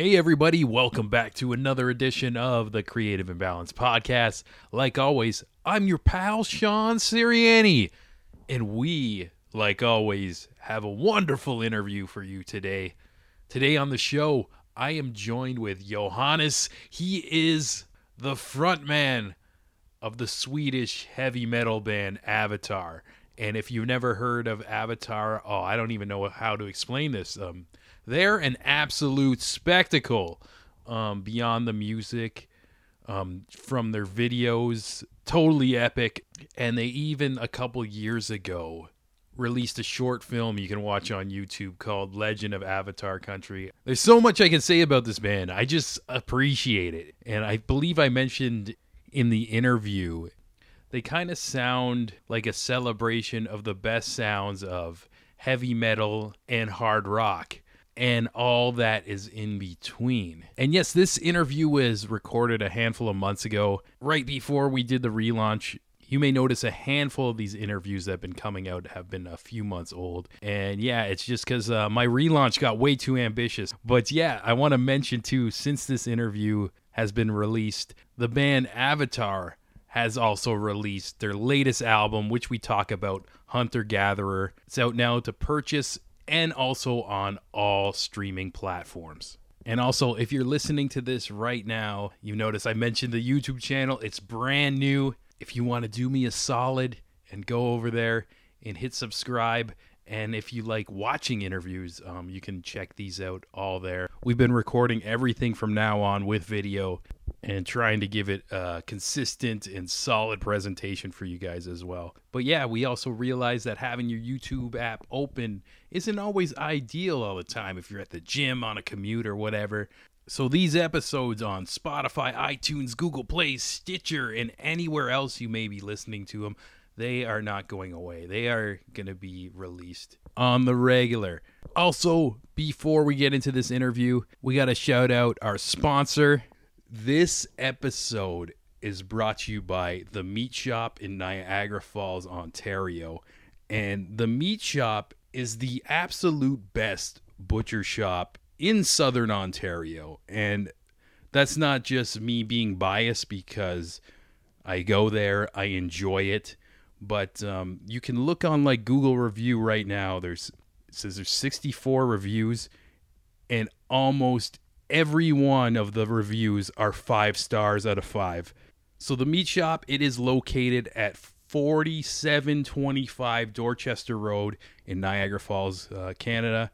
Hey, everybody, welcome back to another edition of the Creative Imbalance Podcast. Like always, I'm your pal, Sean Siriani, and we, like always, have a wonderful interview for you today. Today on the show, I am joined with Johannes. He is the frontman of the Swedish heavy metal band Avatar. And if you've never heard of Avatar, oh, I don't even know how to explain this. Um, they're an absolute spectacle um, beyond the music, um, from their videos, totally epic. And they even a couple years ago released a short film you can watch on YouTube called Legend of Avatar Country. There's so much I can say about this band. I just appreciate it. And I believe I mentioned in the interview, they kind of sound like a celebration of the best sounds of heavy metal and hard rock and all that is in between. And yes, this interview was recorded a handful of months ago, right before we did the relaunch. You may notice a handful of these interviews that have been coming out have been a few months old. And yeah, it's just because uh, my relaunch got way too ambitious. But yeah, I want to mention too, since this interview has been released, the band Avatar has also released their latest album, which we talk about, Hunter Gatherer. It's out now to purchase and also on all streaming platforms. And also, if you're listening to this right now, you notice I mentioned the YouTube channel. It's brand new. If you want to do me a solid and go over there and hit subscribe, and if you like watching interviews, um, you can check these out all there. We've been recording everything from now on with video and trying to give it a consistent and solid presentation for you guys as well. But yeah, we also realize that having your YouTube app open isn't always ideal all the time if you're at the gym, on a commute, or whatever. So these episodes on Spotify, iTunes, Google Play, Stitcher, and anywhere else you may be listening to them, they are not going away. They are going to be released on the regular. Also, before we get into this interview, we got to shout out our sponsor, this episode is brought to you by the Meat Shop in Niagara Falls, Ontario. And the Meat Shop is the absolute best butcher shop in southern Ontario. And that's not just me being biased because I go there, I enjoy it. But um, you can look on like Google review right now. There's it says there's 64 reviews, and almost every one of the reviews are five stars out of five. So the meat shop, it is located at 4725 Dorchester Road in Niagara Falls, uh, Canada,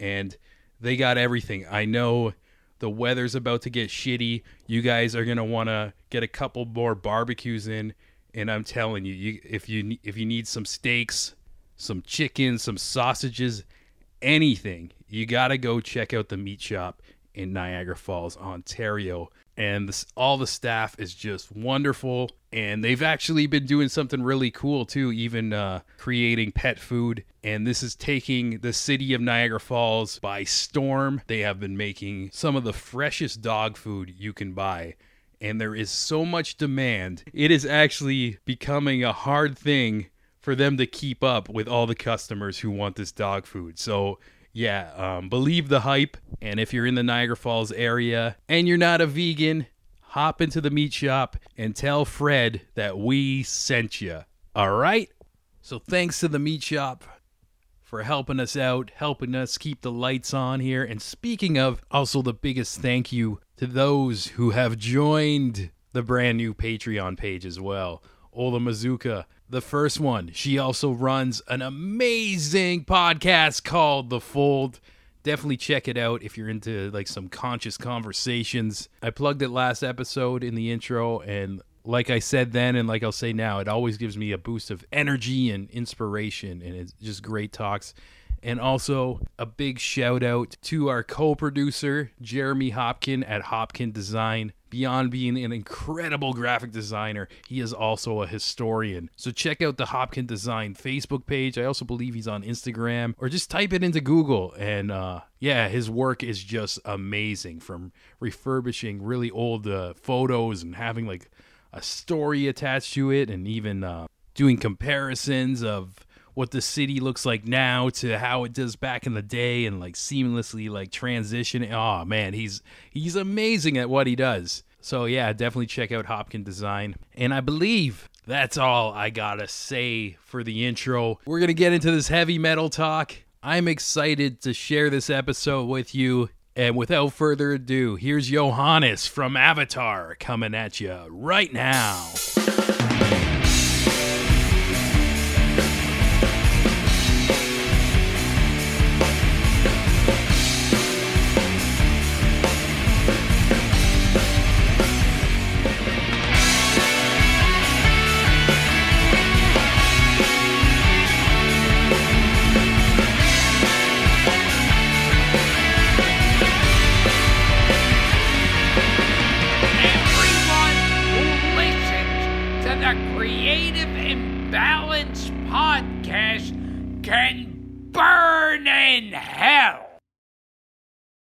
and they got everything. I know the weather's about to get shitty. You guys are gonna want to get a couple more barbecues in, and I'm telling you, you if you if you need some steaks, some chicken, some sausages, anything, you gotta go check out the meat shop in Niagara Falls, Ontario. And this, all the staff is just wonderful. And they've actually been doing something really cool too, even uh, creating pet food. And this is taking the city of Niagara Falls by storm. They have been making some of the freshest dog food you can buy. And there is so much demand, it is actually becoming a hard thing for them to keep up with all the customers who want this dog food. So yeah, um, believe the hype. And if you're in the Niagara Falls area and you're not a vegan, hop into the meat shop and tell Fred that we sent you. All right? So thanks to the meat shop for helping us out, helping us keep the lights on here. And speaking of, also the biggest thank you to those who have joined the brand new Patreon page as well. Ola Mazuka, the first one. She also runs an amazing podcast called The Fold. Definitely check it out if you're into like some conscious conversations. I plugged it last episode in the intro and like I said then and like I'll say now, it always gives me a boost of energy and inspiration and it's just great talks. And also a big shout out to our co-producer Jeremy Hopkin at Hopkin Design beyond being an incredible graphic designer, he is also a historian. So check out the Hopkin Design Facebook page. I also believe he's on Instagram, or just type it into Google. And uh, yeah, his work is just amazing from refurbishing really old uh, photos and having like a story attached to it, and even uh, doing comparisons of what the city looks like now to how it does back in the day and like seamlessly like transition. Oh man, he's he's amazing at what he does. So yeah, definitely check out Hopkin Design. And I believe that's all I gotta say for the intro. We're gonna get into this heavy metal talk. I'm excited to share this episode with you. And without further ado, here's Johannes from Avatar coming at you right now.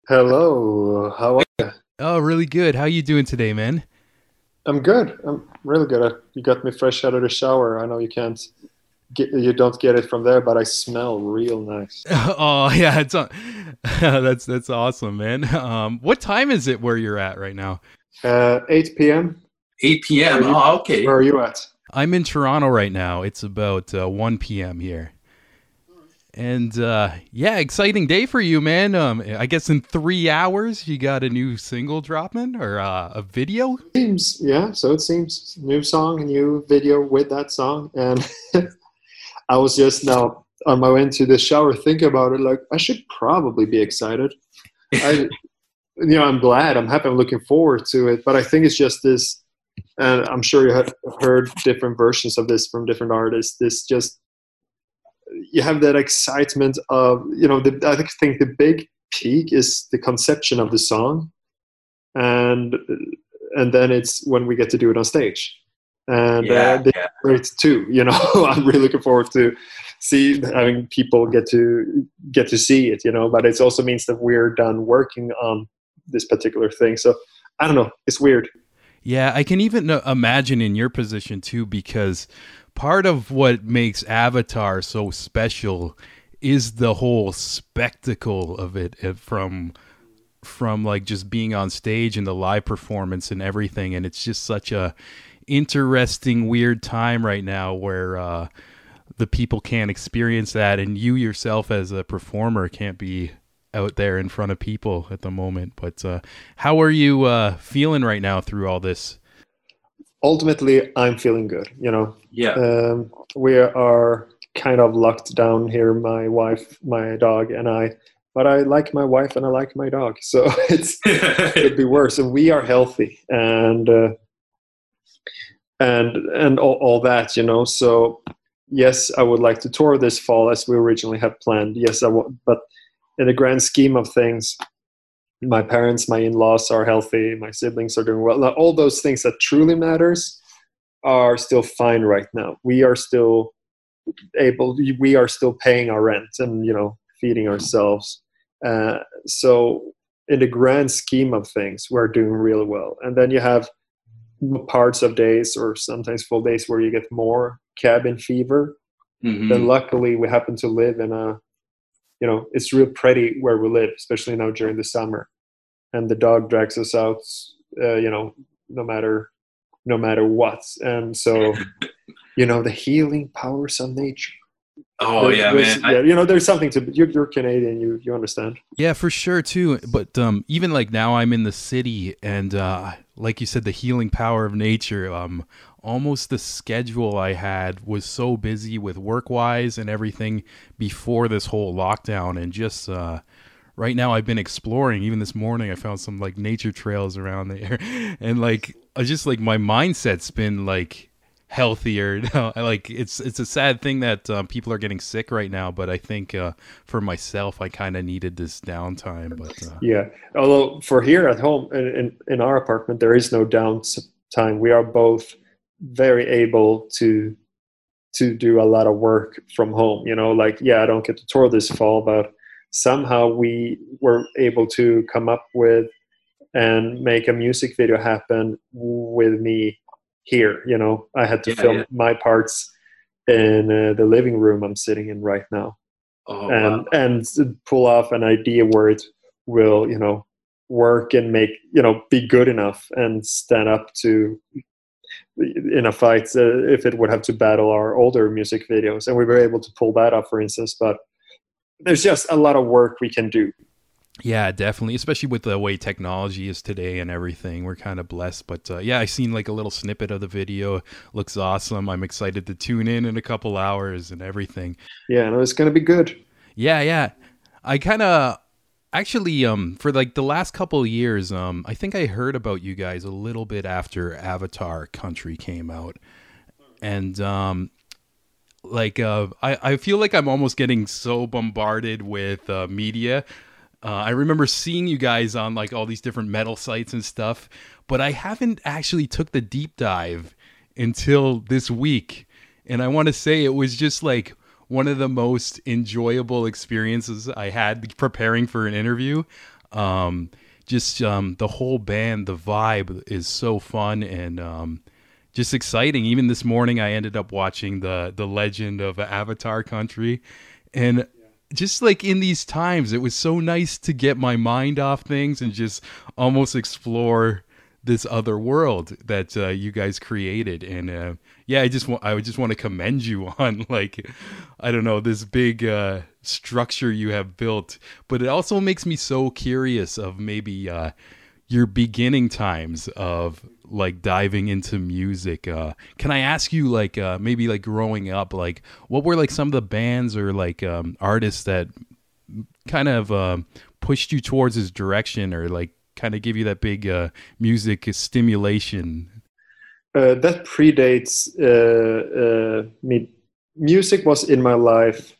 Hello, how are you? Oh, really good. How are you doing today, man? I'm good. I'm really good. I- You got me fresh out of the shower. I know you can't get, you don't get it from there, but I smell real nice. oh yeah, it's on. that's that's awesome, man. Um, what time is it where you're at right now? Uh, 8 p.m. 8 p.m. Oh, okay. Where are you at? I'm in Toronto right now. It's about uh, 1 p.m. here. And uh, yeah, exciting day for you, man. Um, I guess in three hours you got a new single dropping or uh, a video. Seems yeah. So it seems new song, new video with that song, and I was just now on my way into the shower thinking about it. Like I should probably be excited. I, you know, I'm glad. I'm happy. I'm looking forward to it. But I think it's just this, and I'm sure you have heard different versions of this from different artists. This just you have that excitement of you know. The, I think- think the big peak is the conception of the song, and and then it's when we get to do it on stage. And uh, Yeah, the yeah. great too. You know, I'm really looking forward to see having people get to get to see it. You know, but it also means that we're done working on this particular thing. So I don't know. It's weird. Yeah, I can even uh, imagine in your position too, because part of what makes Avatar so special is the whole spectacle of it uh, from from like just being on stage and the live performance and everything. And it's just such a interesting weird time right now where uh the people can't experience that. And you yourself as a performer can't be out there in front of people at the moment. But uh how are you uh feeling right now through all this Ultimately, I'm feeling good. You know, Yeah. um, we are kind of locked down here. My wife, my dog, and I. But I like my wife and I like my dog, so it's could be worse. And we are healthy, and uh, and and all, all that, you know. So yes, I would like to tour this fall as we originally had planned. Yes, I w- but in the grand scheme of things, my parents, my in-laws are healthy. My siblings are doing well. All those things that truly matters are still fine right now. We are still able. We are still paying our rent and you know feeding ourselves. Uh, so in the grand scheme of things, we're doing really well. And then you have parts of days or sometimes full days where you get more cabin fever. Mhm. Then luckily we happen to live in a, you know, it's real pretty where we live, especially now during the summer. And the dog drags us out, uh, you know, no matter, no matter what. And so, you know, the healing powers of nature. Oh There- yeah, there's- man. I- yeah, you know, there's something to. You're, you're Canadian. You you understand. Yeah, for sure too. But um, even like now, I'm in the city, and uh, like you said, the healing power of nature. Um, almost the schedule I had was so busy with work wise and everything before this whole lockdown, and just uh, right now I've been exploring. Even this morning, I found some like nature trails around there, and like I just like my mindset's been like healthier. I like it's it's a sad thing that um, people are getting sick right now, but I think uh, for myself, I kind of needed this downtime. But uh, Yeah. Although for here at home in, in, in our apartment, there is no downtime. We are both very able to to do a lot of work from home. You know, like yeah, I don't get to tour this fall, but somehow we were able to come up with and make a music video happen with me here. You know, I had to Yeah, film yeah. my parts in uh, the living room I'm sitting in right now, Oh, and wow. and pull off an idea where it will you know work and make you know be good enough and stand up to in a fight uh, if it would have to battle our older music videos and we were able to pull that off for instance but there's just a lot of work we can do Yeah, definitely. Especially with the way technology is today and everything, we're kind of blessed. But uh, yeah, I seen like a little snippet of the video. Looks awesome. I'm excited to tune in in a couple hours and everything. yeah no it's to be good Yeah, yeah. I kind of actually um for like the last couple of years um I think I heard about you guys a little bit after Avatar Country came out. And um like uh I I feel like I'm almost getting so bombarded with uh media. Uh, I remember seeing you guys on like all these different metal sites and stuff, but I haven't actually took the deep dive until this week. And I want to say it was just like one of the most enjoyable experiences I had preparing for an interview. Um, just um, the whole band, the vibe is so fun and um, just exciting. Even this morning, I ended up watching the the Legend of Avatar Country, and just like in these times, it was so nice to get my mind off things and just almost explore this other world that uh, you guys created. And uh, yeah, I just want I would just want to commend you on like I don't know this big uh, structure you have built, but it also makes me so curious of maybe uh, your beginning times of like diving into music. Uh can i ask you like uh maybe like growing up like what were like some of the bands or like um artists that kind of um pushed you towards this direction or like kind of give you that big uh music stimulation uh, that predates uh, uh, me. Music was in my life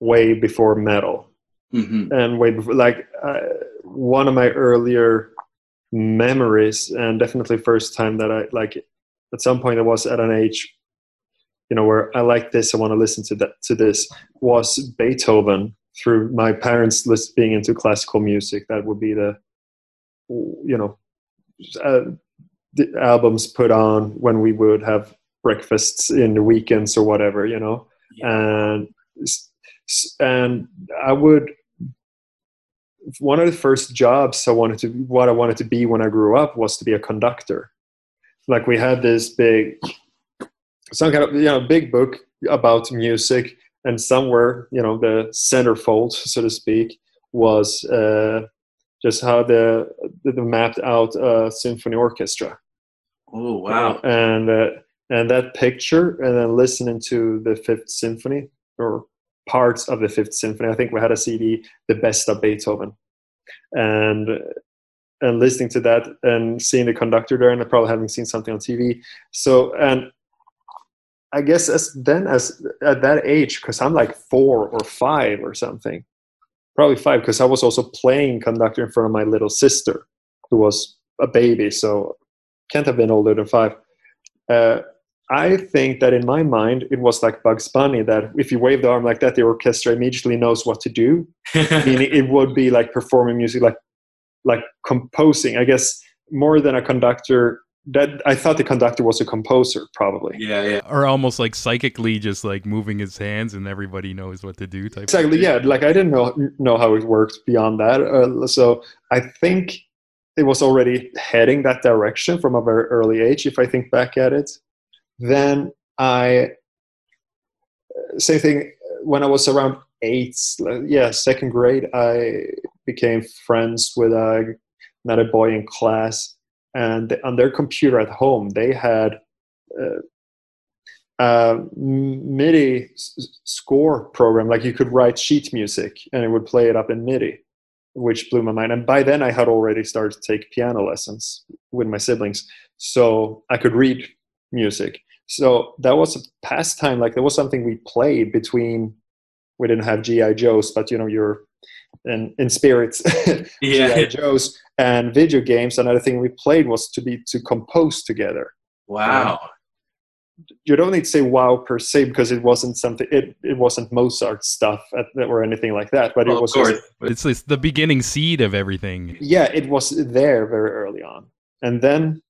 way before metal. Mhm. and way before like uh, one of my earlier memories and definitely first time that i like at some point i was at an age you know where i like this i want to listen to that to this was beethoven through my parents list being into classical music. That would be the you know uh, the albums put on when we would have breakfasts in the weekends or whatever you know and s- s- and i would one of the first jobs I wanted to what I wanted to be when I grew up was to be a conductor. Like we had this big some kind of you know big book about music and somewhere you know the centerfold so to speak was uh, just how the the mapped out uh, symphony orchestra. Oh wow. and uh, and that picture and then listening to the fifth symphony or parts of the fifth symphony. I think we had a cd the best of beethoven. And and listening to that and seeing the conductor there and probably having seen something on tv so and i guess as then as at that age because i'm like four or five or something probably five because i was also playing conductor in front of my little sister who was a baby so can't have been older than five uh, I think that in my mind, it was like Bugs Bunny that if you wave the arm like that, the orchestra immediately knows what to do. Meaning it would be like performing music, like like composing. I guess more than a conductor. That I thought the conductor was a composer, probably. yeah, yeah. or almost like psychically just like moving his hands and everybody knows what to do type Exactly. Yeah. Like I didn't know know how it worked beyond that. Uh, so I think it was already heading that direction from a very early age. If I think back at it, then I same thing when I was around eight. Yeah, second grade, I became friends with a, another boy in class, and on their computer at home, they had. Uh, MIDI score program. Like you could write sheet music and it would play it up in MIDI, which blew my mind. And by then, I had already started to take piano lessons with my siblings, so I could read music. So that was a pastime. Like there was something we played between. We didn't have GI Joes, but you know you're in in spirits. Yeah. GI Joes and video games. Another thing we played was to be to compose together Wow. you don't need to say wow per se because it wasn't something it, it wasn't mozart stuff at, or anything like that but it Well, of was course. just, it's, it's the beginning seed of everything yeah it was there very early on and then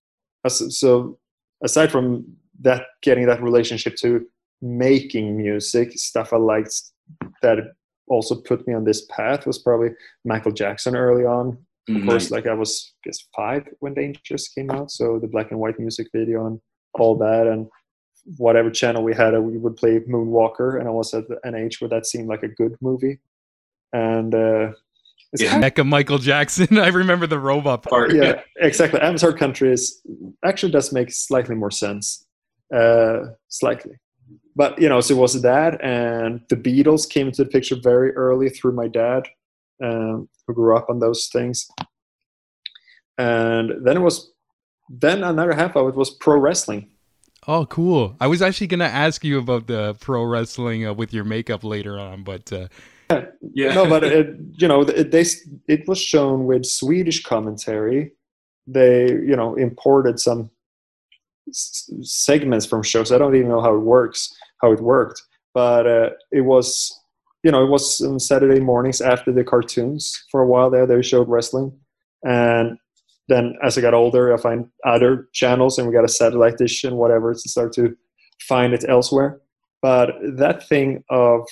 so aside from that getting that relationship to making music, stuff I liked that also put me on this path was probably Michael Jackson early on. Of Mhm. course, like I was I guess five when Dangerous came out, so the black and white music video and all that, and whatever channel we had, uh, we would play Moonwalker, and I was at an age where that seemed like a good movie. And uh, it's Yeah. kind Heck of Michael Jackson. I remember the robot. Part- yeah, exactly. Avatar Country is actually does make slightly more sense, uh, slightly. But you know, so it was that, and the Beatles came into the picture very early through my dad, um, who grew up on those things. And then it was, then another half of it was pro wrestling. Oh, cool. I was actually going to ask you about the pro wrestling uh, with your makeup later on, but uh, Yeah. no, but it, you know, it, they it was shown with Swedish commentary. They, you know, imported some segments from shows. I don't even know how it works, how it worked, but uh, it was, you know, it was on Saturday mornings after the cartoons. For a while there, they showed wrestling, and then as I got older, I find other channels, and we got a satellite dish and whatever to start to find it elsewhere. But that thing of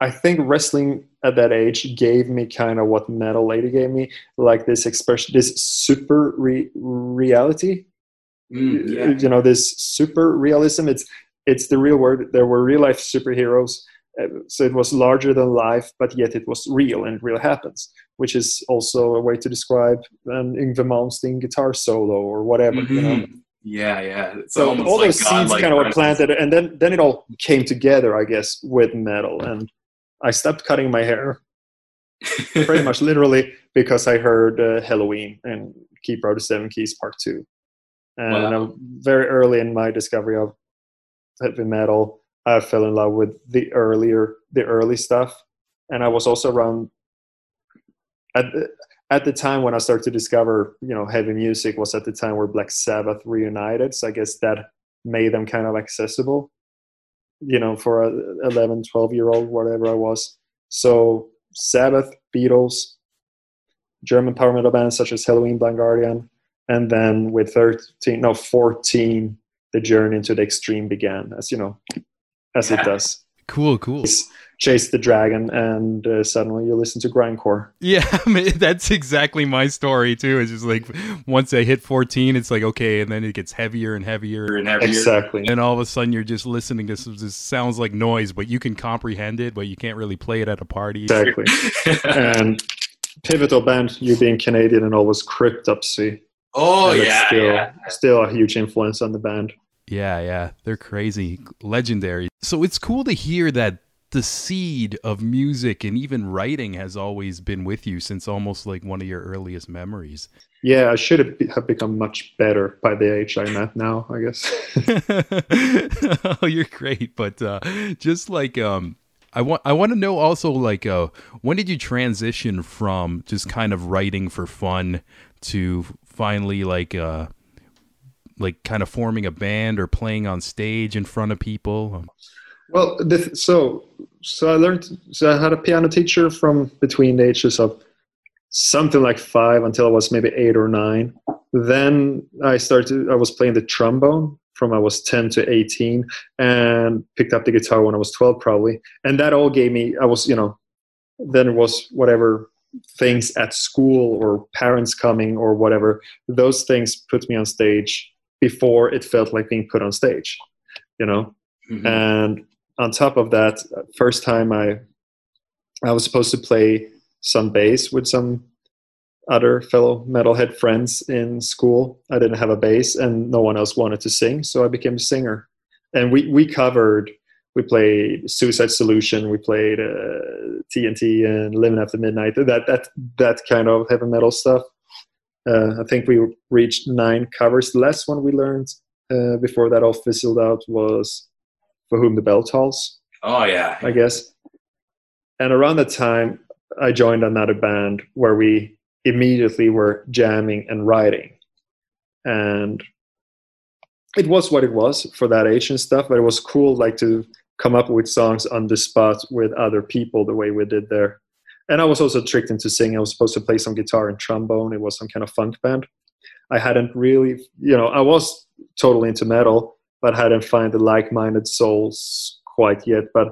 I think wrestling at that age gave me kind of what metal later gave me, like this expression, this super re- reality. Mm, yeah. You know, this super realism. It's it's the real word. There were real life superheroes, uh, so it was larger than life, but yet it was real and it really happens. Which is also a way to describe an Yngwie Malmsteen guitar solo or whatever. You know? Mhm. Yeah, yeah. It's so all like those seeds godlike kind of were planted and then then it all came together i guess with metal and i stopped cutting my hair pretty much literally because i heard uh, helloween and keeper of the seven keys part two and Wow. very early in my discovery of heavy metal i fell in love with the earlier the early stuff and i was also around at the, at the time when I started to discover, you know, heavy music was at the time where Black Sabbath reunited. So I guess that made them kind of accessible, you know, for a 11, 12 year old, whatever I was. So Sabbath, Beatles, German power metal bands such as Helloween, Blind Guardian, and then with 13, no, 14, the journey into the extreme began, as you know, as it does. Cool, cool. Chase the dragon, and uh, suddenly you listen to grindcore. Yeah, I mean, that's exactly my story too. It's just like once I hit 14, it's like, okay, and then it gets heavier and heavier. and heavier. Exactly. And all of a sudden, you're just listening to some, this sounds like noise, but you can comprehend it, but you can't really play it at a party. Exactly. and pivotal band, you being Canadian and always Cryptopsy. oh and yeah, still, yeah. still a huge influence on the band. Yeah, yeah, they're crazy, legendary. So it's cool to hear that the seed of music and even writing has always been with you since almost like one of your earliest memories. Yeah, I should have, become much better by the age I'm at now, I guess. oh, you're great, but uh, just like um, I want, I want to know also like uh, when did you transition from just kind of writing for fun to finally like uh, like kind of forming a band or playing on stage in front of people? well, so so I learned. So I had a piano teacher from between the ages of something like five until I was maybe eight or nine. Then I started. I was playing the trombone from I was ten to eighteen, and picked up the guitar when I was twelve, probably. And that all gave me. I was, you know, then it was whatever things at school or parents coming or whatever. Those things put me on stage before it felt like being put on stage. You know, Mhm. and on top of that first time i i was supposed to play some bass with some other fellow metalhead friends in school i didn't have a bass and no one else wanted to sing so i became a singer and we we covered we played suicide solution we played uh, tnt and living after midnight that that that kind of heavy metal stuff uh, i think we reached nine covers the last one we learned uh, before that all fizzled out was for whom the bell tolls, Oh yeah. I guess. And around that time, I joined another band where we immediately were jamming and writing. And it was what it was for that age and stuff, but it was cool like to come up with songs on the spot with other people the way we did there. And I was also tricked into singing. I was supposed to play some guitar and trombone. It was some kind of funk band. I hadn't really, you know, I was totally into metal, but hadn't found the like-minded souls quite yet. But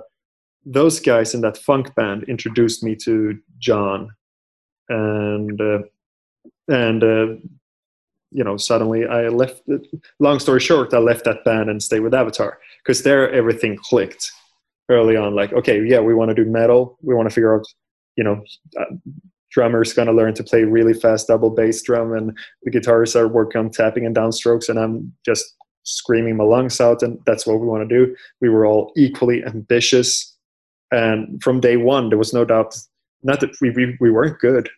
those guys in that funk band introduced me to John, and uh, and uh, you know suddenly I left. Long story short, I left that band and stayed with Avatar because there everything clicked early on. Like, okay, yeah, we want to do metal. We want to figure out, you know, uh, drummer's going to learn to play really fast double bass drum, and the guitarists are working on tapping and downstrokes, and I'm just screaming my lungs out, and that's what we want to do. We were all equally ambitious, and from day one, there was no doubt. Not that we we, we weren't good,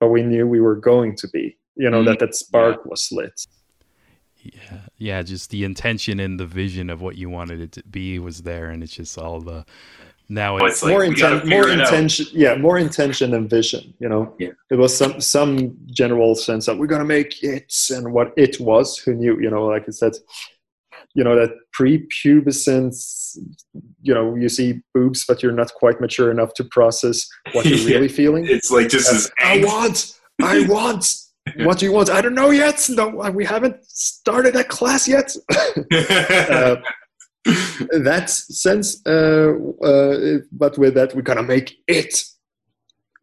but we knew we were going to be. You know Mm, that that spark was lit. Yeah, yeah, just the intention and the vision of what you wanted it to be was there, and it's just all the now it's it's like, more we inten- more figure out. intention yeah more intention than vision you know Yeah. it was some some general sense that we're gonna make it and what it was who knew you know like i said you know that pre-pubescent you know you see boobs but you're not quite mature enough to process what you're Yeah. really feeling It's like just this i want i want what do you want i don't know yet no we haven't started that class yet uh, that sense uh, uh, but with that we're gonna make it.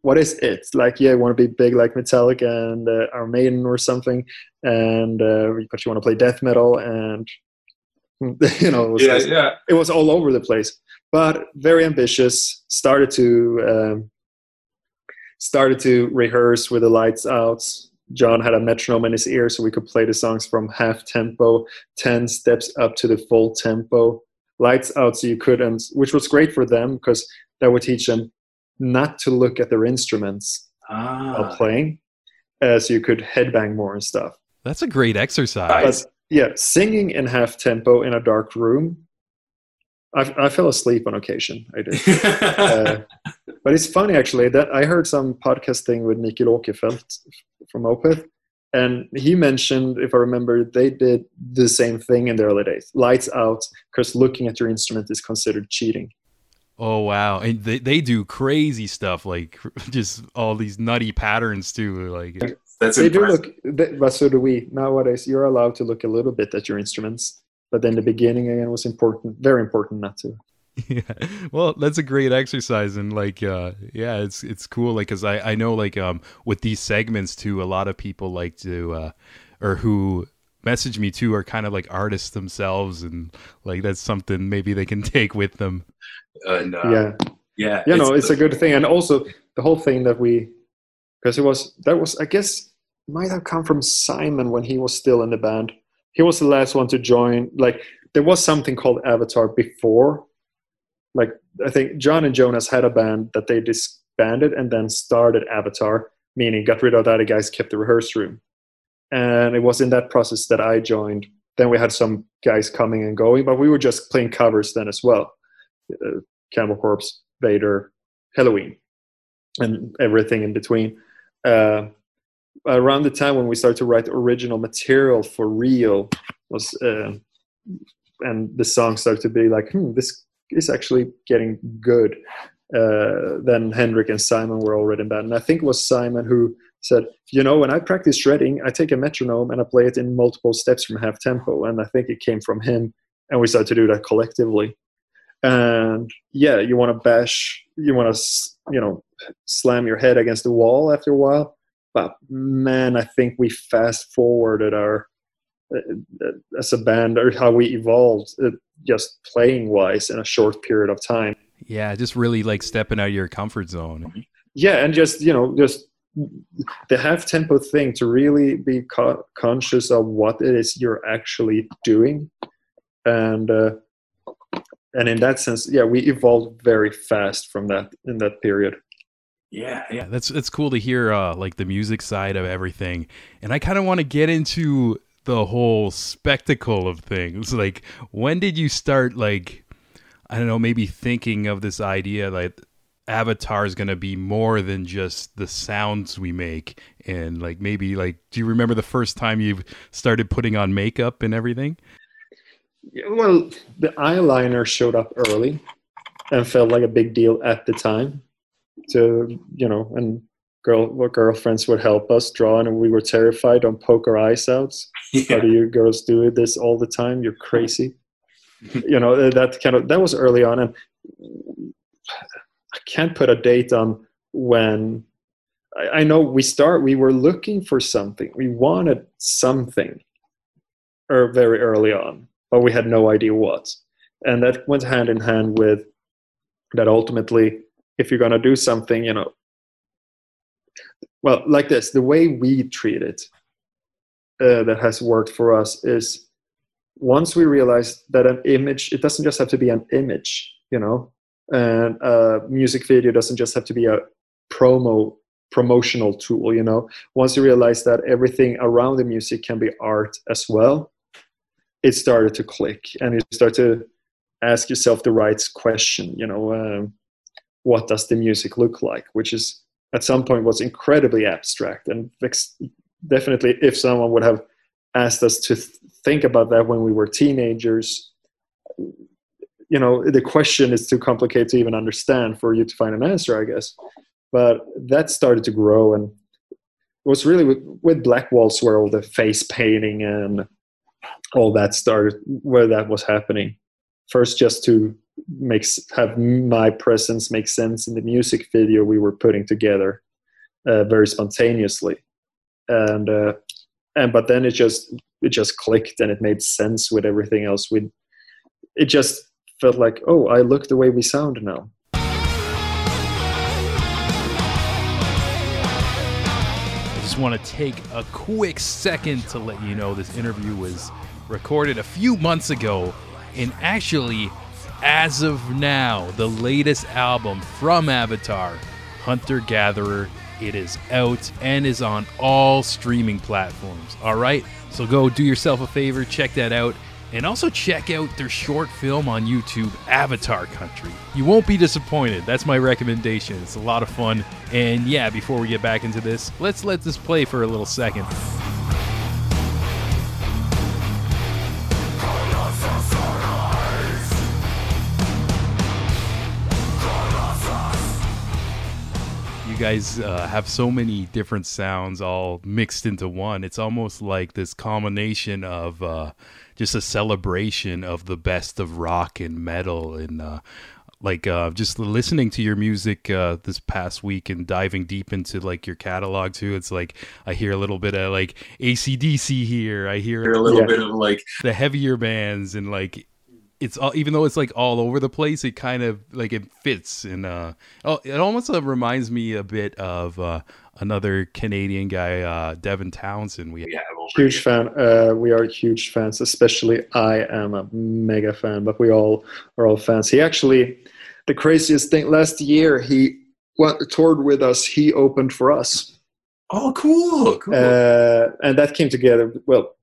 What is it? Like yeah you want to be big like metallica and uh, iron maiden or something and uh, but you want to play death metal and you know it was, yeah, yeah. it was all over the place. But very ambitious started to um, started to rehearse with the lights out john had a metronome in his ear so we could play the songs from half tempo 10 steps up to the full tempo lights out so you couldn't which was great for them because that would teach them not to look at their instruments while Ah, playing uh, so you could headbang more and stuff that's a great exercise. But yeah, singing in half tempo in a dark room. I, I fell asleep on occasion. I did, uh, but it's funny actually that I heard some podcast thing with Mikael Åkerfeldt from Opeth, and he mentioned, if I remember, they did the same thing in the early days. Lights out, because looking at your instrument is considered cheating. Oh wow, and they they do crazy stuff like just all these nutty patterns too. Like That's They do impressive. look, they, but so do we nowadays. You're allowed to look a little bit at your instruments, but then the beginning again was important, very important not to. yeah. Well, that's a great exercise, and like, uh, yeah, it's it's cool. Like, cause I I know like um with these segments too, a lot of people like to uh or who message me too are kind of like artists themselves, and like that's something maybe they can take with them. And, uh, yeah. yeah, you know it's a good thing and also the whole thing that we because it was that was i guess might have come from simon when he was still in the band he was the last one to join like there was something called avatar before. Like i think john and jonas had a band that they disbanded and then started avatar meaning got rid of the guys kept the rehearse room. And it was in that process that i joined. Then we had some guys coming and going but we were just playing covers then as well. Uh, Cannibal Corpse, Vader, Helloween, and everything in between. Uh, around the time when we started to write original material for real was, uh, and the song started to be like, hmm, this is actually getting good. Uh, then Henrik and Simon were already in band, and I think it was Simon who said, you know, when I practice shredding, I take a metronome and I play it in multiple steps from half tempo, and I think it came from him, and we started to do that collectively. And yeah you want to bash you want to you know slam your head against the wall after a while but man i think we fast forwarded our uh, as a band or how we evolved uh, just playing wise in a short period of time. Yeah, just really like stepping out of your comfort zone. yeah and just you know just the half tempo thing to really be co- conscious of what it is you're actually doing. And uh, and in that sense yeah we evolved very fast from that in that period yeah, yeah. Yeah, that's cool to hear uh like the music side of everything. And I kind of want to get into the whole spectacle of things. Like when did you start like I don't know, maybe thinking of this idea like Avatar is going to be more than just the sounds we make and like maybe like do you remember the first time you started putting on makeup and everything? Yeah, well the eyeliner showed up early and felt like a big deal at the time to you know and girl what girlfriends would help us draw and we were terrified don't poke our eyes out how do you girls do this all the time? You're crazy. You know that kind of that was early on and i can't put a date on when I, I know we start we were looking for something. We wanted something or very early on but we had no idea what. And that went hand in hand with that ultimately if you're going to do something you know well like this the way we treat it uh, that has worked for us is once we realize that an image it doesn't just have to be an image you know and a music video doesn't just have to be a promo promotional tool you know. Once you realize that everything around the music can be art as well it started to click and you start to ask yourself the right question you know um, what does the music look like which is at some point was incredibly abstract. And definitely if someone would have asked us to th- think about that when we were teenagers you know the question is too complicated to even understand for you to find an answer i guess. But that started to grow and it was really with, with black waltz where all the face painting and all that started where that was happening. First just to make s- have my presence make sense in the music video we were putting together uh, very spontaneously and uh, and but then it just it just clicked and it made sense with everything else we it just felt like oh i look the way we sound now I just want to take a quick second to let you know this interview was recorded a few months ago. And actually, as of now, the latest album from Avatar, Hunter Gatherer, it is out and is on all streaming platforms. All right? So go do yourself a favor, check that out. And also check out their short film on YouTube, Avatar Country. You won't be disappointed. That's my recommendation. It's a lot of fun. And yeah, before we get back into this, let's let this play for a little second. Guys uh, have so many different sounds all mixed into one. It's almost like this combination of uh, just a celebration of the best of rock and metal, and uh, like uh, just listening to your music uh, this past week and diving deep into like your catalog too. It's like I hear a little bit of like ACDC here. I hear Hear a little Yeah. bit of like the heavier bands and like it's all even though it's like all over the place it kind of like it fits and uh oh it almost uh, reminds me a bit of uh another canadian guy uh devin townsend we we have huge here. fan uh, we are huge fans especially i am a mega fan but we all are all fans he actually the craziest thing last year he went, toured with us he opened for us Oh, cool, cool. uh, and that came together well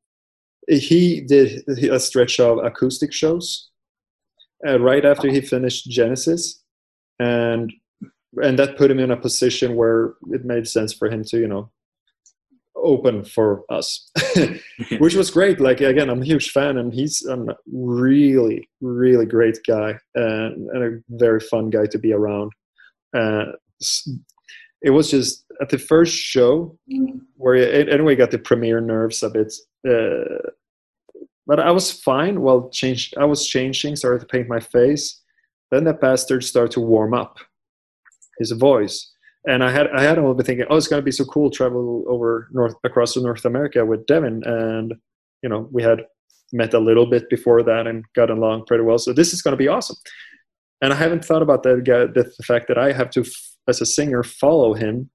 he did a stretch of acoustic shows uh, right after he finished genesis and and that put him in a position where it made sense for him to you know open for us which was great. Like again i'm a huge fan and he's a really really great guy and, and a very fun guy to be around. Uh, it was just at the first show where it, anyway got the premiere nerves a bit uh, but i was fine while change i was changing started to paint my face. Then the bastard started to warm up his voice. And i had i had all been thinking oh it's going to be so cool travel over north across to north america with devin. And you know we had met a little bit before that and got along pretty well. So this is going to be awesome. And i haven't thought about that guy the, the fact that i have to as a singer follow him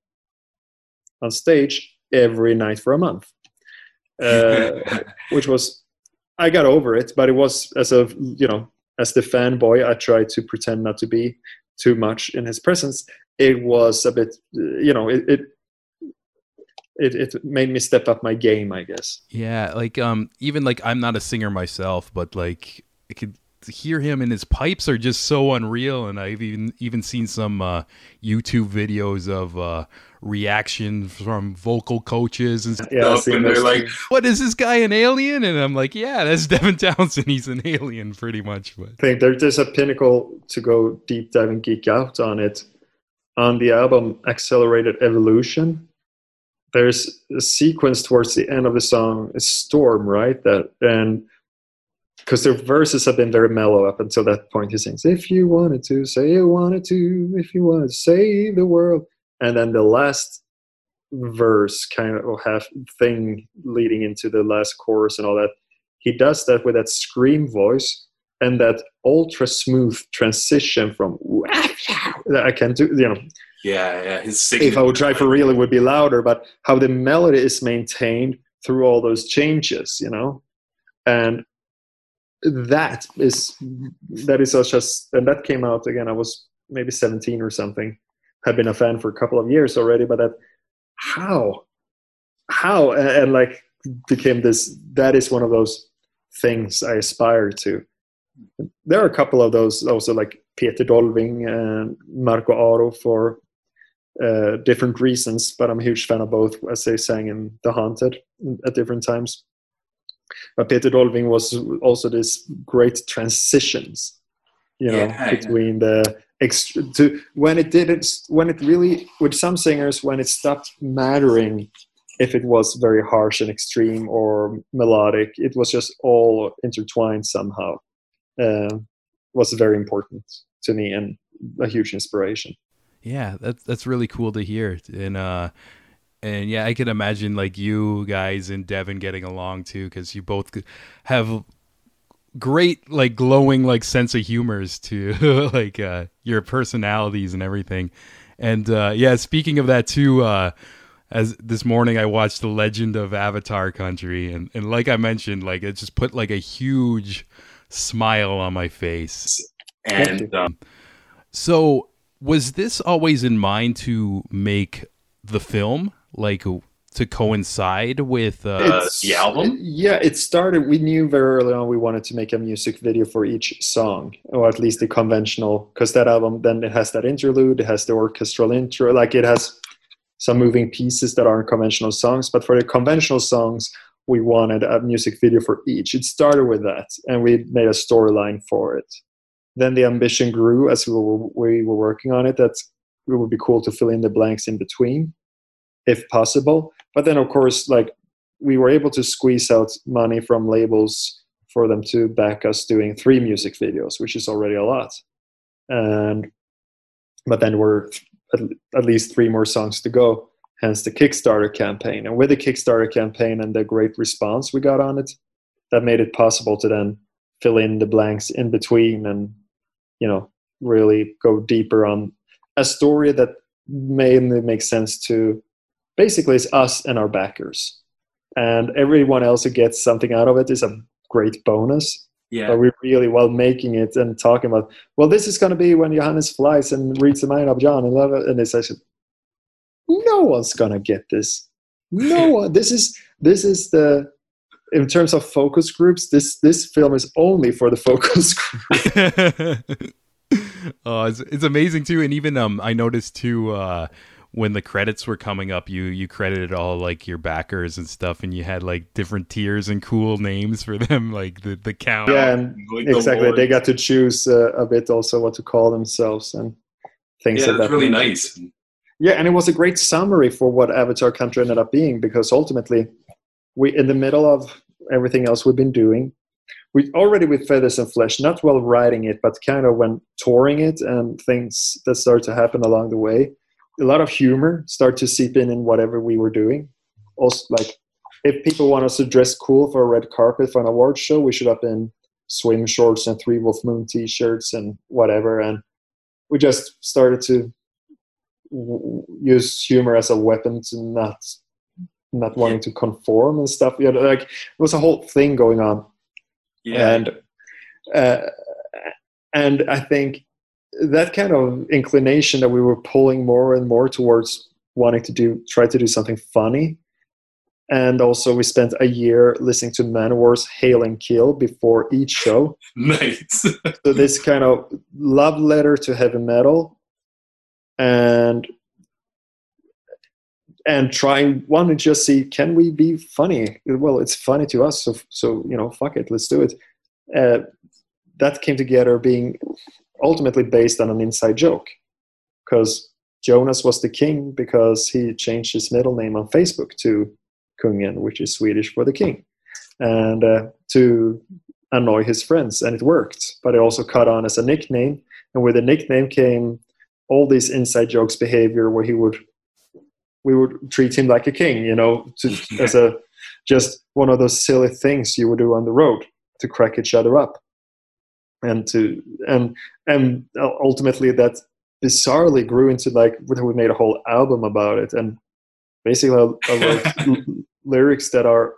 on stage every night for a month uh, which was i got over it but it was as a you know as the fanboy i tried to pretend not to be too much in his presence. It was a bit you know it, it it, it made me step up my game i guess. Yeah like um even like i'm not a singer myself but like i could hear him and his pipes are just so unreal. And i've even even seen some uh youtube videos of uh reaction from vocal coaches and Stuff, seen and they're like, what is this guy an alien? And i'm like yeah that's devin townsend. He's an alien pretty much. But I think there, there's a pinnacle to go deep dive and geek out on it. On the album Accelerated Evolution, there's a sequence towards the end of the song, a storm, right? That and because the verses have been very mellow up until that point. He sings, "If you wanted to, say you wanted to, if you wanted to save the world," and then the last verse kind of half thing leading into the last chorus and all that. He does that with that scream voice and that ultra smooth transition from that I can't do, you know, Yeah, yeah. His singing. if I would try for real, it would be louder, but how the melody is maintained through all those changes, you know, and that is that is such as and that came out again. I was maybe seventeen or something. Had been a fan for a couple of years already, but that how how and, and like became this. That is one of those things I aspire to. There are a couple of those also like Peter Dolving and Marco Aro for uh, different reasons, but I'm a huge fan of both, as they sang in The Haunted at different times. But Peter Dolving was also this great transitions, you know, Yeah, yeah. between the ext- to when it didn't, when it really, with some singers, when it stopped mattering if it was very harsh and extreme or melodic, it was just all intertwined somehow. Uh, was very important to me and a huge inspiration. Yeah, that's that's really cool to hear. And uh and yeah, I can imagine like you guys and Devin getting along too cuz you both have great like glowing like sense of humors to like uh your personalities and everything. And uh yeah, speaking of that too uh as this morning I watched The Legend of Avatar Country and and like I mentioned like it just put like a huge smile on my face. and um, So, was this always in mind to make the film like to coincide with? Uh, Uh, the album? Yeah, it started. We knew very early on we wanted to make a music video for each song, or at least the conventional, because that album then it has that interlude, it has the orchestral intro, like it has some moving pieces that aren't conventional songs. But for the conventional songs, we wanted a music video for each. It started with that, and we made a storyline for it. Then the ambition grew as we were, we were working on it. That it would be cool to fill in the blanks in between, if possible. But then, of course, like we were able to squeeze out money from labels for them to back us doing three music videos, which is already a lot. And but then we're at, least three more songs to go. Hence the Kickstarter campaign. And with the Kickstarter campaign and the great response we got on it, that made it possible to then fill in the blanks in between and you know really go deeper on a story that mainly makes sense to basically it's us and our backers and everyone else who gets something out of it is a great bonus yeah. but we really while making it and talking about well this is going to be when johannes flies and reads the mind of john and, and they say no one's going to get this no one this is this is the in terms of focus groups this this film is only for the focus group oh, it's, it's amazing too. And even um, I noticed too uh, when the credits were coming up, you you credited all like your backers and stuff, and you had like different tiers and cool names for them, like the the count. yeah and Like exactly Lord. they got to choose uh, a bit also what to call themselves and things Yeah, like that's that really nice. Yeah, and it was a great summary for what Avatar Country ended up being because ultimately, we in the middle of everything else we've been doing, we already with Feathers and Flesh, not while writing it, but kind of when touring it and things that start to happen along the way. A lot of humor start to seep in in whatever we were doing. Also, like if people want us to dress cool for a red carpet for an award show, we should have been swim shorts and three Wolf Moon t-shirts and whatever. And we just started to w- use humor as a weapon to not not wanting to conform and stuff. You know, like it was a whole thing going on, Yeah. and uh, and I think that kind of inclination that we were pulling more and more towards wanting to do try to do something funny. And also, we spent a year listening to Manowar's "Hail and Kill" before each show nice. so this kind of love letter to heavy metal and and trying one to just see can we be funny well it's funny to us so so you know fuck it let's do it uh, that came together being ultimately based on an inside joke because Jonas was the king because he changed his middle name on Facebook to Kungen, which is Swedish for the king, and uh, to annoy his friends, and it worked. But it also caught on as a nickname, and with the nickname came all these inside jokes behavior where he would we would treat him like a king, you know, to, as a just one of those silly things you would do on the road to crack each other up, and to and and ultimately that bizarrely grew into like we made a whole album about it, and basically I, I wrote lyrics that are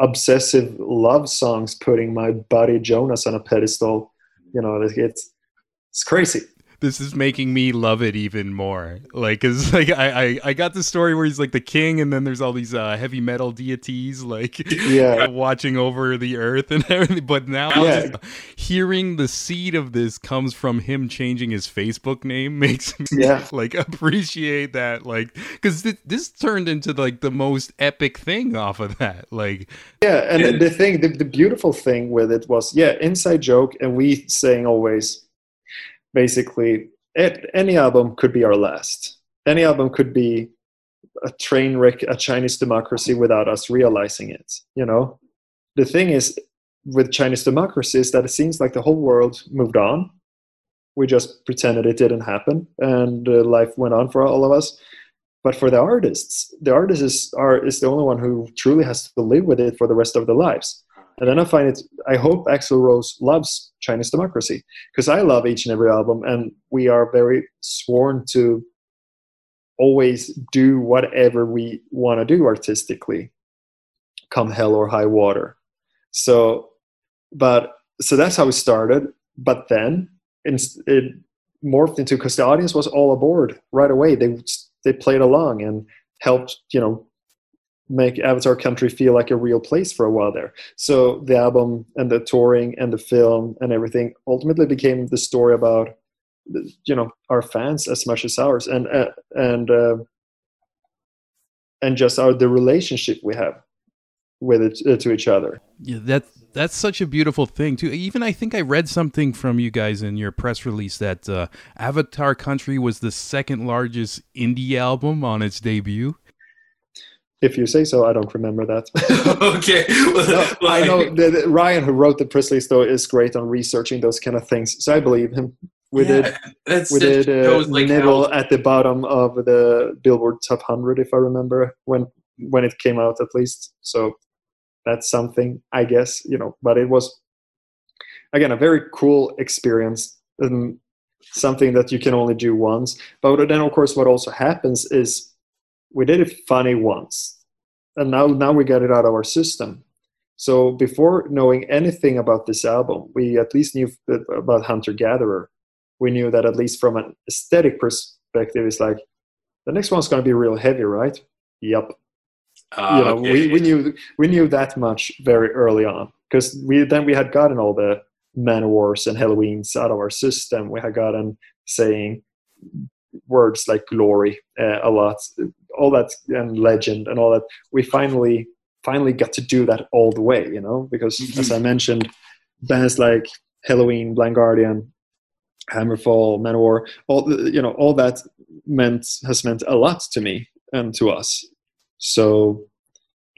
obsessive love songs, putting my buddy Jonas on a pedestal. You know, it's it's crazy this is making me love it even more. Like, cause like I, I, I got the story where he's like the king, and then there's all these uh, heavy metal deities like yeah watching over the earth and everything. But now Yeah. hearing the seed of this comes from him changing his Facebook name makes me Yeah. like appreciate that. Like, cause th- this turned into like the most epic thing off of that. Like, Yeah, and the thing, the, the beautiful thing with it was, yeah, inside joke, and we saying always, basically, it, any album could be our last. Any album could be a train wreck, a Chinese democracy without us realizing it. You know, the thing is with Chinese democracy is that it seems like the whole world moved on. We just pretended it didn't happen, and uh, life went on for all of us. But for the artists, the artist is, are, is the only one who truly has to live with it for the rest of their lives. And then I find it, I hope Axl Rose loves Chinese democracy because I love each and every album, and we are very sworn to always do whatever we want to do artistically, come hell or high water. So, but so that's how it started. But then it's- it morphed into because the audience was all aboard right away. They they played along and helped, you know, make Avatar Country feel like a real place for a while there. So the album and the touring and the film and everything ultimately became the story about you know our fans as much as ours and uh, and uh, and just our the relationship we have with it uh, to each other. Yeah, that that's such a beautiful thing too. Even I think I read something from you guys in your press release that uh, Avatar Country was the second largest indie album on its debut. If you say so, I don't remember that. okay. No, I know that Ryan, who wrote the list, though, is great on researching those kind of things. So I believe him. We Yeah, did That's we did uh, like, nibble how- at the bottom of the Billboard Top 100, if I remember when when it came out, at least. So that's something, I guess, you know. But it was again a very cool experience, and something that you can only do once. But then, of course, what also happens is we did it funny once, and now now we got it out of our system. So before knowing anything about this album, we at least knew about Hunter Gatherer. We knew that at least from an aesthetic perspective, it's like the next one's going to be real heavy, right? Yep. Ah, you know, okay. we, we knew we knew that much very early on because we then we had gotten all the Manowars and Helloweens out of our system. We had gotten saying words like glory uh, a lot, all that and legend and all that. We finally finally got to do that all the way, you know, because as I mentioned, bands like Helloween, Blind Guardian, Hammerfall, Manowar, all you know, all that meant has meant a lot to me and to us. So,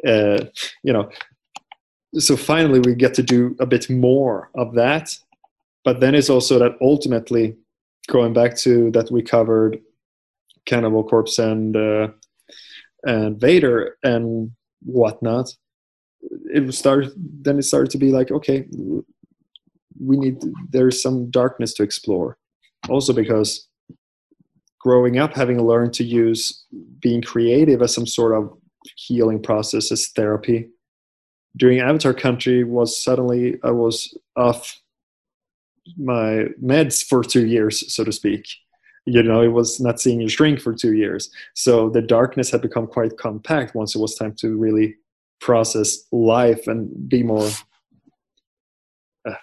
uh, you know, so finally we get to do a bit more of that. But then it's also that ultimately going back to that we covered Cannibal Corpse and uh, and Vader and whatnot. It started. Then it started to be like, okay, we need. There's some darkness to explore. Also because growing up, having learned to use being creative as some sort of healing process as therapy. During Avatar Country was suddenly I was off my meds for two years, so to speak. You know, it was not seeing your shrink for two years. So the darkness had become quite compact once it was time to really process life and be more. Uh,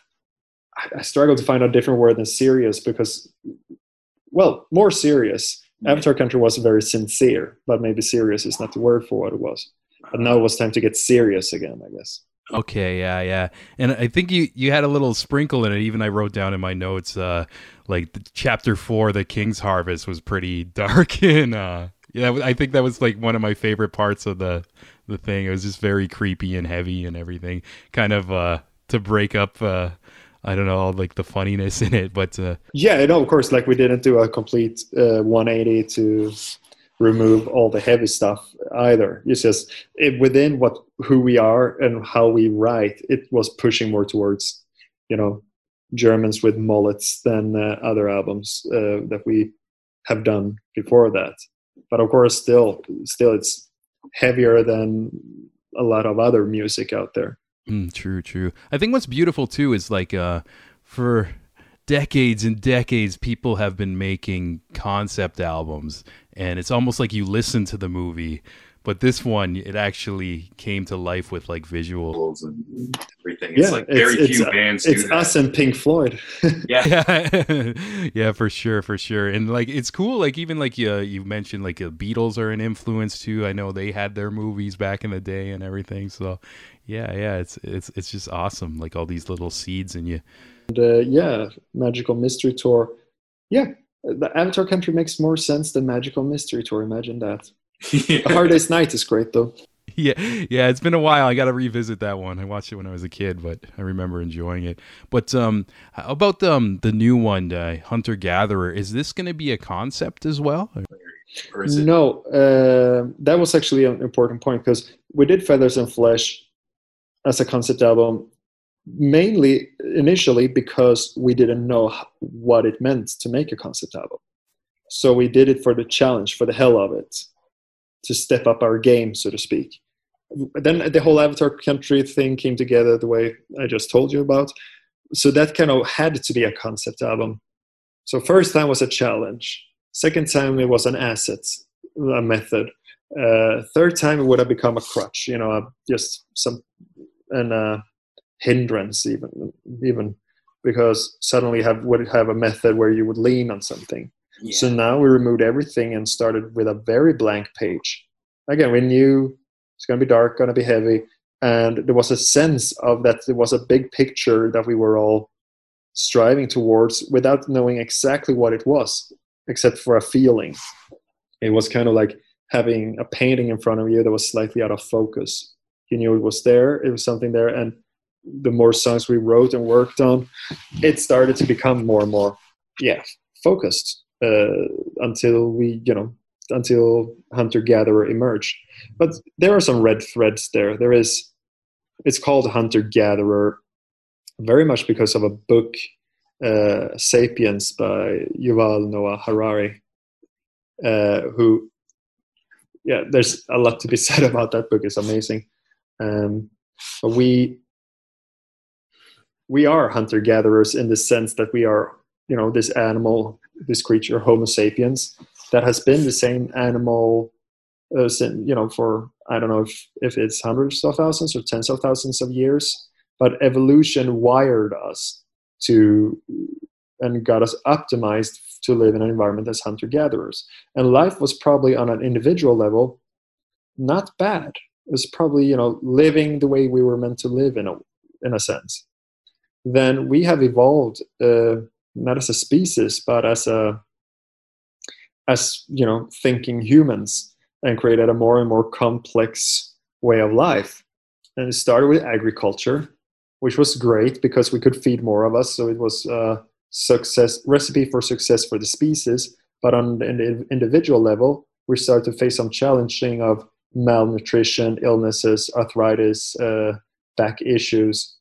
I- I struggle to find a different word than serious because, well, more serious. Avatar Country was very sincere, but maybe serious is not the word for what it was. But now it was time to get serious again, I guess. Okay, yeah, yeah. And I think you you had a little sprinkle in it. Even I wrote down in my notes, uh, like chapter four, the King's Harvest was pretty dark, and uh, yeah, I think that was like one of my favorite parts of the the thing. It was just very creepy and heavy and everything, kind of uh, to break up. Uh, I don't know, like the funniness in it, but uh, Yeah, no, of course, like we didn't do a complete uh, 180 to remove all the heavy stuff either. It's just it, within what who we are and how we write, it was pushing more towards, you know, Germans with mullets than uh, other albums uh, that we have done before that. But of course, still, still, it's heavier than a lot of other music out there. Mm, true, true. I think what's beautiful too is like uh, for decades and decades, people have been making concept albums, and it's almost like you listen to the movie. But this one, it actually came to life with like visual. and everything. It's like very it's, few it's, uh, bands It's do that. us and Pink Floyd. yeah. Yeah, yeah, for sure, for sure. And like, it's cool. Like even like you, uh, you mentioned like the Beatles are an influence too. I know they had their movies back in the day and everything. So, yeah, yeah, it's it's it's just awesome. Like all these little seeds in you. And, uh, yeah, Magical Mystery Tour. Yeah, the Avatar Country makes more sense than Magical Mystery Tour. Imagine that. Yeah. A Hard Day's Night is great though. Yeah, yeah, it's been a while. I got to revisit that one. I watched it when I was a kid, but I remember enjoying it. But um, how about um the new one, uh, Hunter Gatherer? Is this going to be a concept as well? Or is it? No, uh, that was actually an important point because we did Feathers and Flesh as a concept album mainly initially because we didn't know what it meant to make a concept album. So we did it for the challenge, for the hell of it, to step up our game, so to speak. Then the whole Avatar Country thing came together the way I just told you about. So that kind of had to be a concept album. So first time was a challenge. Second time it was an asset, a method. Uh, third time it would have become a crutch, you know, just some and uh, hindrance even even because suddenly you have would have a method where you would lean on something. Yeah. So now we removed everything and started with a very blank page. Again, we knew it's going to be dark, going to be heavy, and there was a sense of that there was a big picture that we were all striving towards without knowing exactly what it was, except for a feeling. It was kind of like having a painting in front of you that was slightly out of focus. You knew it was there, it was something there, and the more songs we wrote and worked on, it started to become more and more, yeah, focused uh, until we, you know, until Hunter Gatherer emerged. But there are some red threads there. There is, it's called Hunter Gatherer very much because of a book, uh, Sapiens by Yuval Noah Harari, uh, who, yeah, there's a lot to be said about that book. It's amazing. Um, but we we are hunter gatherers in the sense that we are you know this animal this creature homo sapiens that has been the same animal uh, you know for i don't know if, if it's hundreds of thousands or tens of thousands of years but evolution wired us to and got us optimized to live in an environment as hunter gatherers and life was probably on an individual level not bad. It was probably you know living the way we were meant to live in a in a sense then we have evolved uh, not as a species but as a as you know thinking humans and created a more and more complex way of life. And it started with agriculture which was great because we could feed more of us. So it was a success recipe for success for the species. But on the individual level we started to face some challenging of malnutrition illnesses arthritis uh, back issues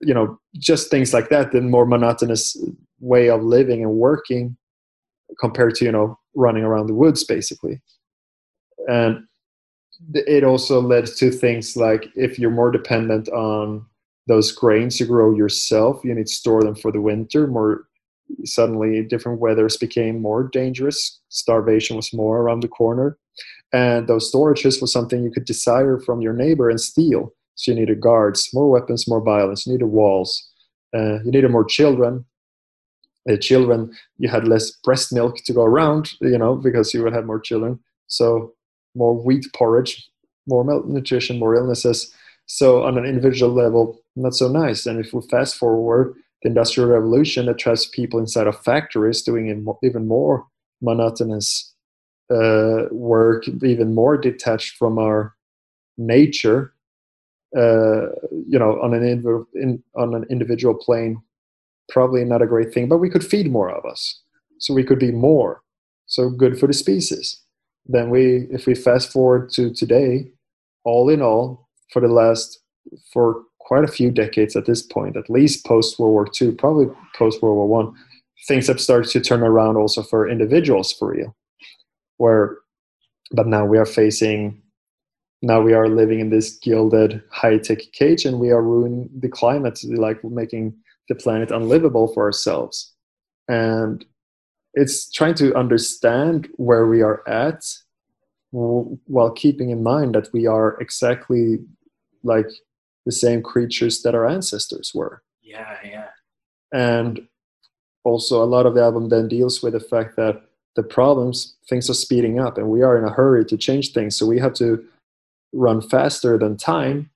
you know just things like that the more monotonous way of living and working compared to you know running around the woods basically. And it also led to things like if you're more dependent on those grains you grow yourself you need to store them for the winter. More suddenly different weathers became more dangerous. Starvation was more around the corner. And those storages was something you could desire from your neighbor and steal so you needed guards, more weapons, more violence. You needed walls. Uh, you needed more children. Uh, children, you had less breast milk to go around, you know, because you would have more children. So more wheat porridge, more malnutrition, more illnesses. So on an individual level, not so nice. And if we fast forward, the industrial revolution that traps people inside of factories doing even more monotonous uh, work, even more detached from our nature. Uh, you know, on an indiv- in, on an individual plane, probably not a great thing. But we could feed more of us, so we could be more. So good for the species. Then we, if we fast forward to today, all in all, for the last for quite a few decades at this point, at least post World War II, probably post World War One, things have started to turn around also for individuals for real. Where, but now we are facing, now we are living in this gilded high tech cage, and we are ruining the climate, like making the planet unlivable for ourselves. And it's trying to understand where we are at while keeping in mind that we are exactly like the same creatures that our ancestors were. Yeah, yeah. And also, a lot of the album then deals with the fact that the problems, things are speeding up, and we are in a hurry to change things. So we have to run faster than time.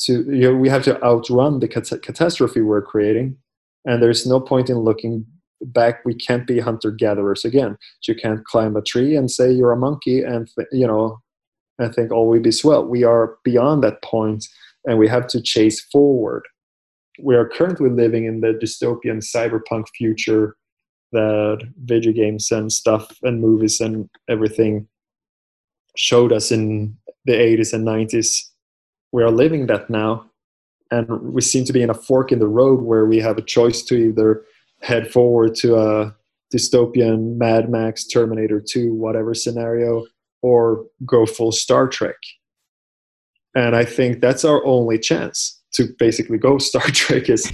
To you know, we have to outrun the cat- catastrophe we're creating, and there's no point in looking back. We can't be hunter gatherers again. You can't climb a tree and say you're a monkey, and you know, and think oh, all will be swell. We are beyond that point and we have to chase forward. We are currently living in the dystopian cyberpunk future that video games and stuff and movies and everything showed us in the 80s and 90s. We are living that now, and we seem to be in a fork in the road where we have a choice to either head forward to a dystopian Mad Max, Terminator 2, whatever scenario, or go full Star Trek and I think that's our only chance to basically go Star Trek is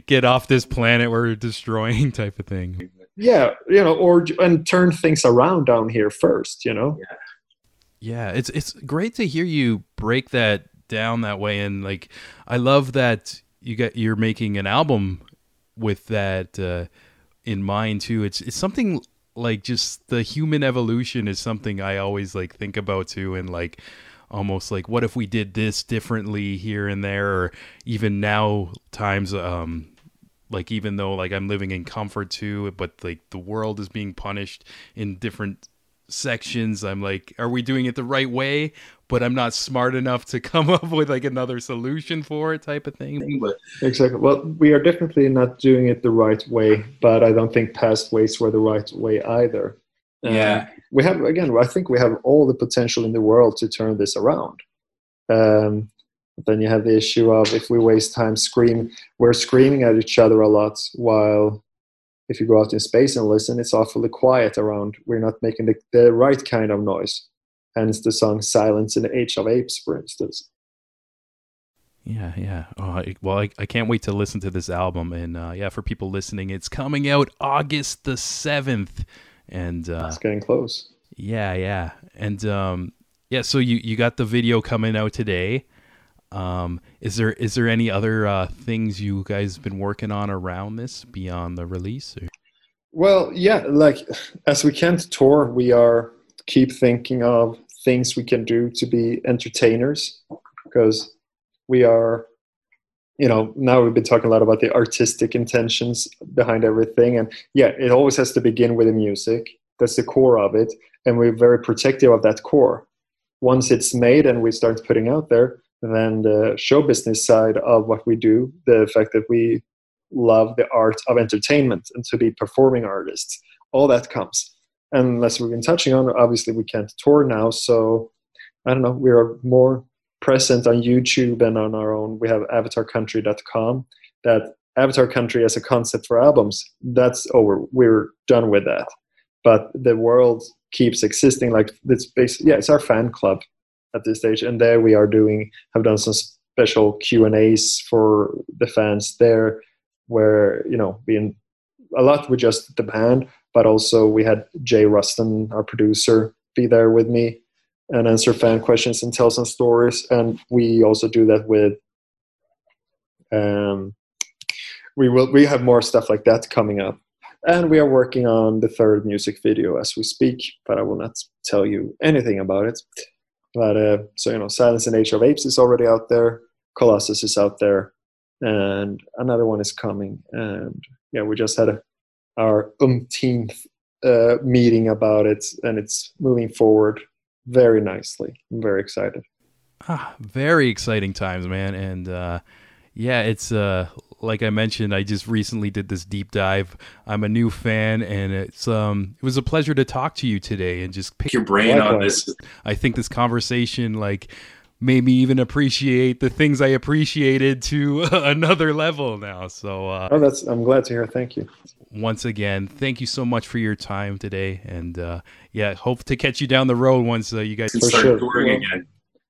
get off this planet we're destroying type of thing. Yeah, you know, or and turn things around down here first, you know. Yeah. Yeah, it's it's great to hear you break that down that way and like I love that you get you're making an album with that uh, in mind too. It's it's something like just the human evolution is something I always like think about too and like almost like what if we did this differently here and there or even now times um like even though like I'm living in comfort too but like the world is being punished in different sections I'm like are we doing it the right way? But I'm not smart enough to come up with like another solution for it type of thing. But exactly. Well we are definitely not doing it the right way but I don't think past ways were the right way either. Yeah. um, we have again i think we have all the potential in the world to turn this around. Um, then you have the issue of if we waste time screaming we're screaming at each other a lot while if you go out in space and listen it's awfully quiet around we're not making the, the right kind of noise hence the song silence in the age of apes for instance yeah, yeah. Oh, I, well, I, I can't wait to listen to this album. And uh, yeah, for people listening, it's coming out August the 7th and uh, it's getting close. Yeah, yeah, and um, yeah. So you you got the video coming out today. Um, is there is there any other uh, things you guys have been working on around this beyond the release? Or? Well, yeah, like as we can't tour, we are keep thinking of things we can do to be entertainers because we are you know now we've been talking a lot about the artistic intentions behind everything and yeah it always has to begin with the music that's the core of it and we're very protective of that core once it's made and we start putting out there then the show business side of what we do the fact that we love the art of entertainment and to be performing artists all that comes and as we've been touching on obviously we can't tour now so i don't know we're more present on YouTube and on our own. We have avatarcountry.com. That Avatar Country as a concept for albums, that's over. We're done with that. But the world keeps existing. Like it's basically, yeah, it's our fan club at this stage, and there we are doing have done some special Q and A's for the fans there, where you know being a lot with just the band, but also we had Jay Ruston, our producer, be there with me and answer fan questions and tell some stories. And we also do that with. Um, we will. We have more stuff like that coming up, and we are working on the third music video as we speak. But I will not tell you anything about it. But uh, so you know, Silence in Age of Apes is already out there. Colossus is out there, and another one is coming. And yeah, we just had a, our umpteenth uh, meeting about it, and it's moving forward very nicely. I'm very excited. Ah, very exciting times, man, and uh, yeah, it's uh, like I mentioned, I just recently did this deep dive. I'm a new fan, and it's um, it was a pleasure to talk to you today and just pick your brain Likewise. on this. I think this conversation, like, made me even appreciate the things I appreciated to another level now. So, uh, oh, that's I'm glad to hear. Thank you. Once again, thank you so much for your time today, and uh, yeah, hope to catch you down the road once uh, you guys for start sure. touring we'll, again.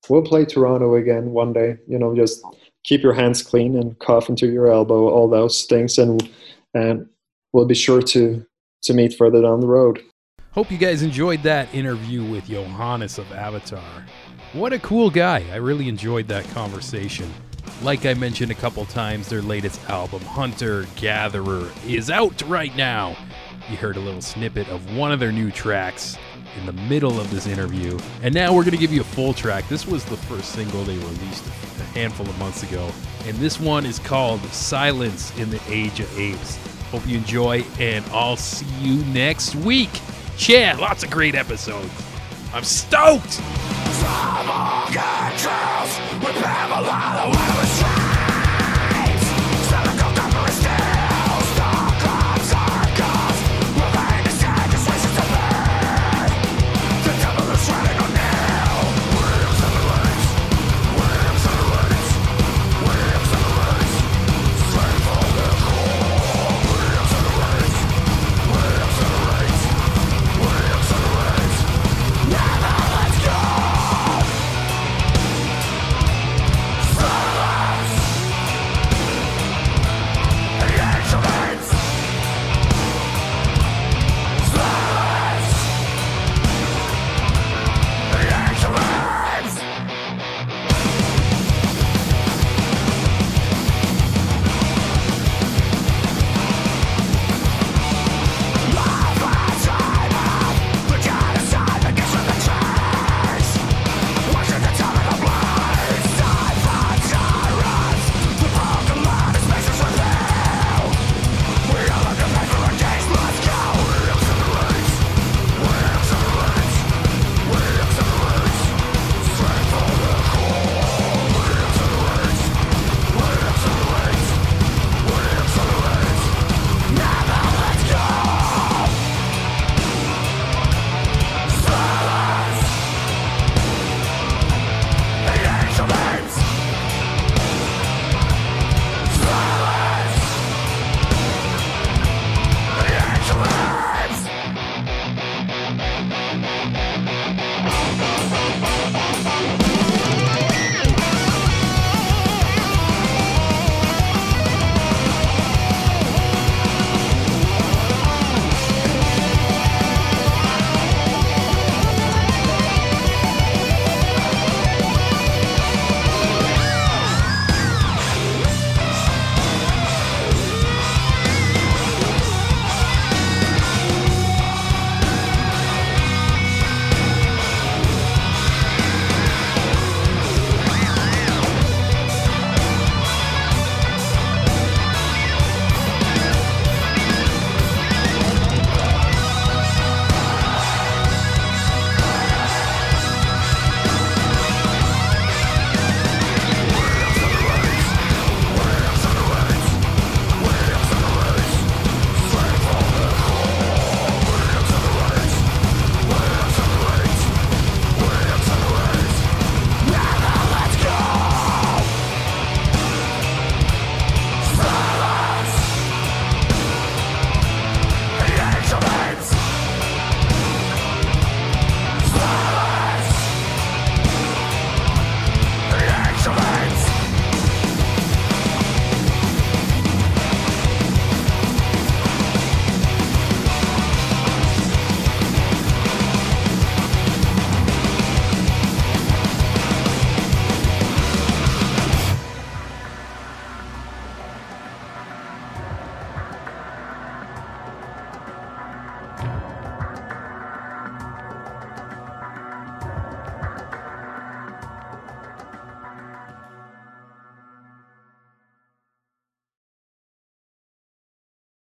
We'll play Toronto again one day. You know, just keep your hands clean and cough into your elbow, all those things, and and we'll be sure to to meet further down the road. Hope you guys enjoyed that interview with Johannes of Avatar. What a cool guy! I really enjoyed that conversation. Like I mentioned a couple times, their latest album, Hunter Gatherer, is out right now. You heard a little snippet of one of their new tracks in the middle of this interview. And now we're going to give you a full track. This was the first single they released handful of months ago. And this one is called Silence in the Age of Apes. Hope you enjoy, and I'll see you next week. Yeah, lots of great episodes. I'm stoked!